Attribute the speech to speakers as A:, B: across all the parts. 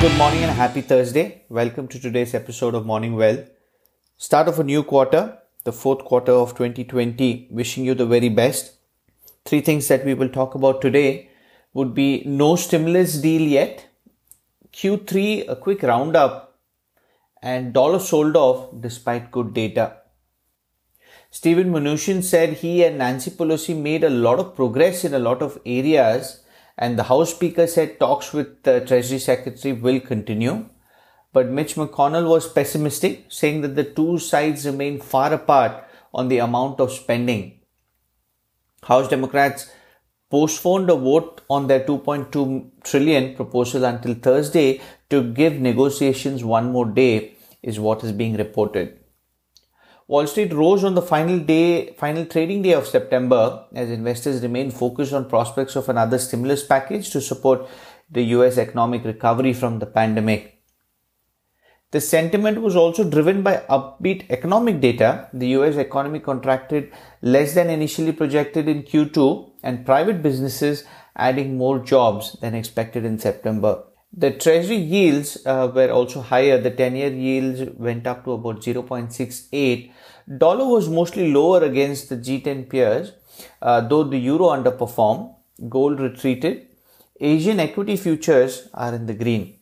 A: good morning and happy Thursday. Welcome to today's episode of Morning Wealth. Start of a new quarter, the fourth quarter of 2020. Wishing you the very best. Three things that we will talk about today would be no stimulus deal yet, Q3, a quick roundup, and dollar sold off despite good data. Steven Mnuchin said he and Nancy Pelosi made a lot of progress in a lot of areas and the House Speaker said talks with the Treasury Secretary will continue. But Mitch McConnell was pessimistic, saying that the two sides remain far apart on the amount of spending. House Democrats postponed a vote on their 2.2 trillion proposal until Thursday to give negotiations one more day is what is being reported. Wall Street rose on the final day, final trading day of September as investors remained focused on prospects of another stimulus package to support the US economic recovery from the pandemic. The sentiment was also driven by upbeat economic data. The US economy contracted less than initially projected in Q2 and private businesses adding more jobs than expected in September. The treasury yields uh, were also higher. The 10 year yields went up to about 0.68. Dollar was mostly lower against the G10 peers, uh, though the euro underperformed. Gold retreated. Asian equity futures are in the green.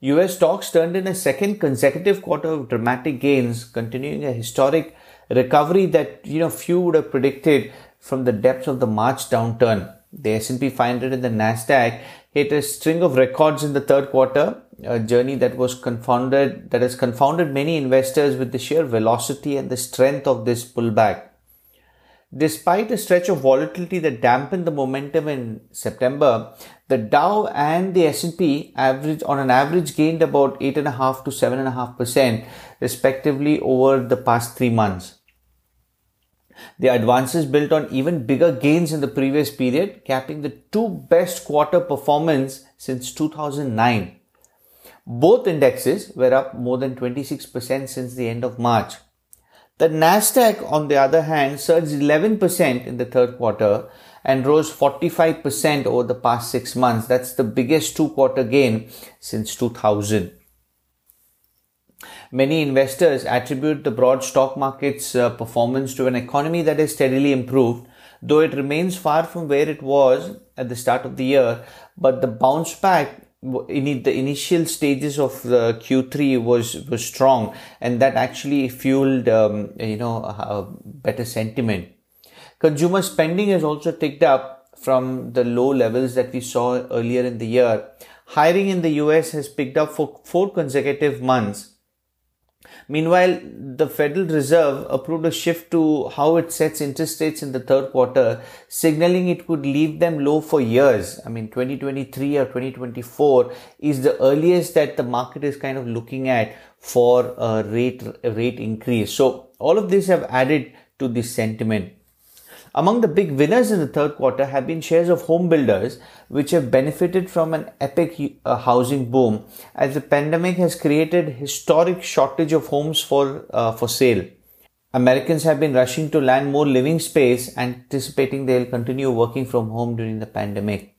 A: US stocks turned in a second consecutive quarter of dramatic gains, continuing a historic recovery that you know few would have predicted from the depths of the March downturn. The S&P 500 and the Nasdaq hit a string of records in the third quarter, a journey that was confounded, that has confounded many investors with the sheer velocity and the strength of this pullback. Despite a stretch of volatility that dampened the momentum in September, the Dow and the S&P average on an average gained about 8.5 to 7.5% respectively over the past three months. The advances built on even bigger gains in the previous period, capping the two best quarter performance since 2009. Both indexes were up more than 26% since the end of March. The Nasdaq, on the other hand, surged 11% in the third quarter and rose 45% over the past six months. That's the biggest two quarter gain since 2000. Many investors attribute the broad stock market's uh, performance to an economy that has steadily improved, though it remains far from where it was at the start of the year. But the bounce back in the initial stages of the Q3 was was strong, and that actually fueled um, you know better sentiment. Consumer spending has also ticked up from the low levels that we saw earlier in the year. Hiring in the US has picked up for four consecutive months Meanwhile, the Federal Reserve approved a shift to how it sets interest rates in the third quarter, signaling it could leave them low for years. I mean, 2023 or 2024 is the earliest that the market is kind of looking at for a rate, a rate increase. So all of this have added to this sentiment. Among the big winners in the third quarter have been shares of home builders, which have benefited from an epic uh, housing boom as the pandemic has created historic shortage of homes for, uh, for sale. Americans have been rushing to land more living space, anticipating they'll continue working from home during the pandemic.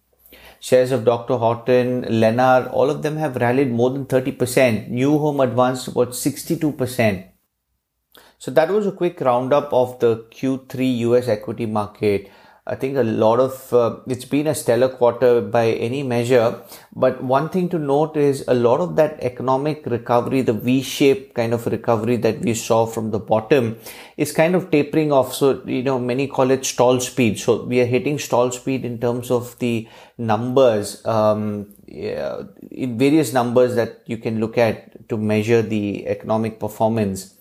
A: Shares of D.R. Horton, Lennar, all of them have rallied more than 30%. New home advanced about 62%. So that was a quick roundup of the Q3 US equity market. I think a lot of uh, it's been a stellar quarter by any measure. But one thing to note is a lot of that economic recovery, the V-shaped kind of recovery that we saw from the bottom, is kind of tapering off. So you know many call it stall speed. So we are hitting stall speed in terms of the numbers, um, yeah, in various numbers that you can look at to measure the economic performance.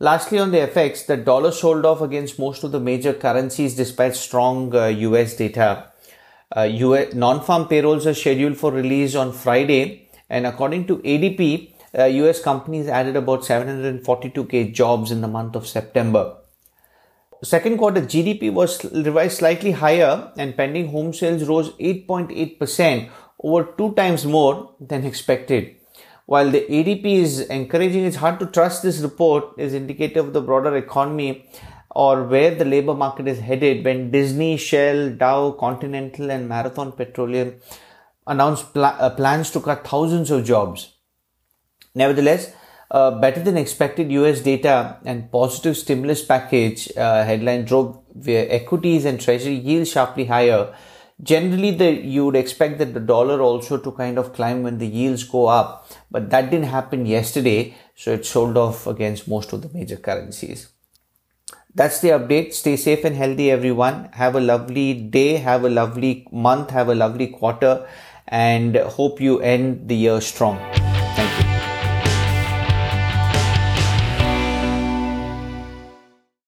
A: Lastly, on the FX, the dollar sold off against most of the major currencies despite strong uh, US data. Uh, US non-farm payrolls are scheduled for release on Friday, and according to ADP, uh, US companies added about 742k jobs in the month of September. Second quarter GDP was revised slightly higher, and pending home sales rose 8.8%, over two times more than expected. While the ADP is encouraging, it's hard to trust this report is indicative of the broader economy or where the labor market is headed when Disney, Shell, Dow, Continental and Marathon Petroleum announced pl- uh, plans to cut thousands of jobs. Nevertheless, uh, better than expected US data and positive stimulus package uh, headline drove equities and treasury yields sharply higher. Generally, the, you would expect that the dollar also to kind of climb when the yields go up, but that didn't happen yesterday, so it sold off against most of the major currencies. That's the update. Stay safe and healthy, everyone. Have a lovely day, have a lovely month, have a lovely quarter, and hope you end the year strong.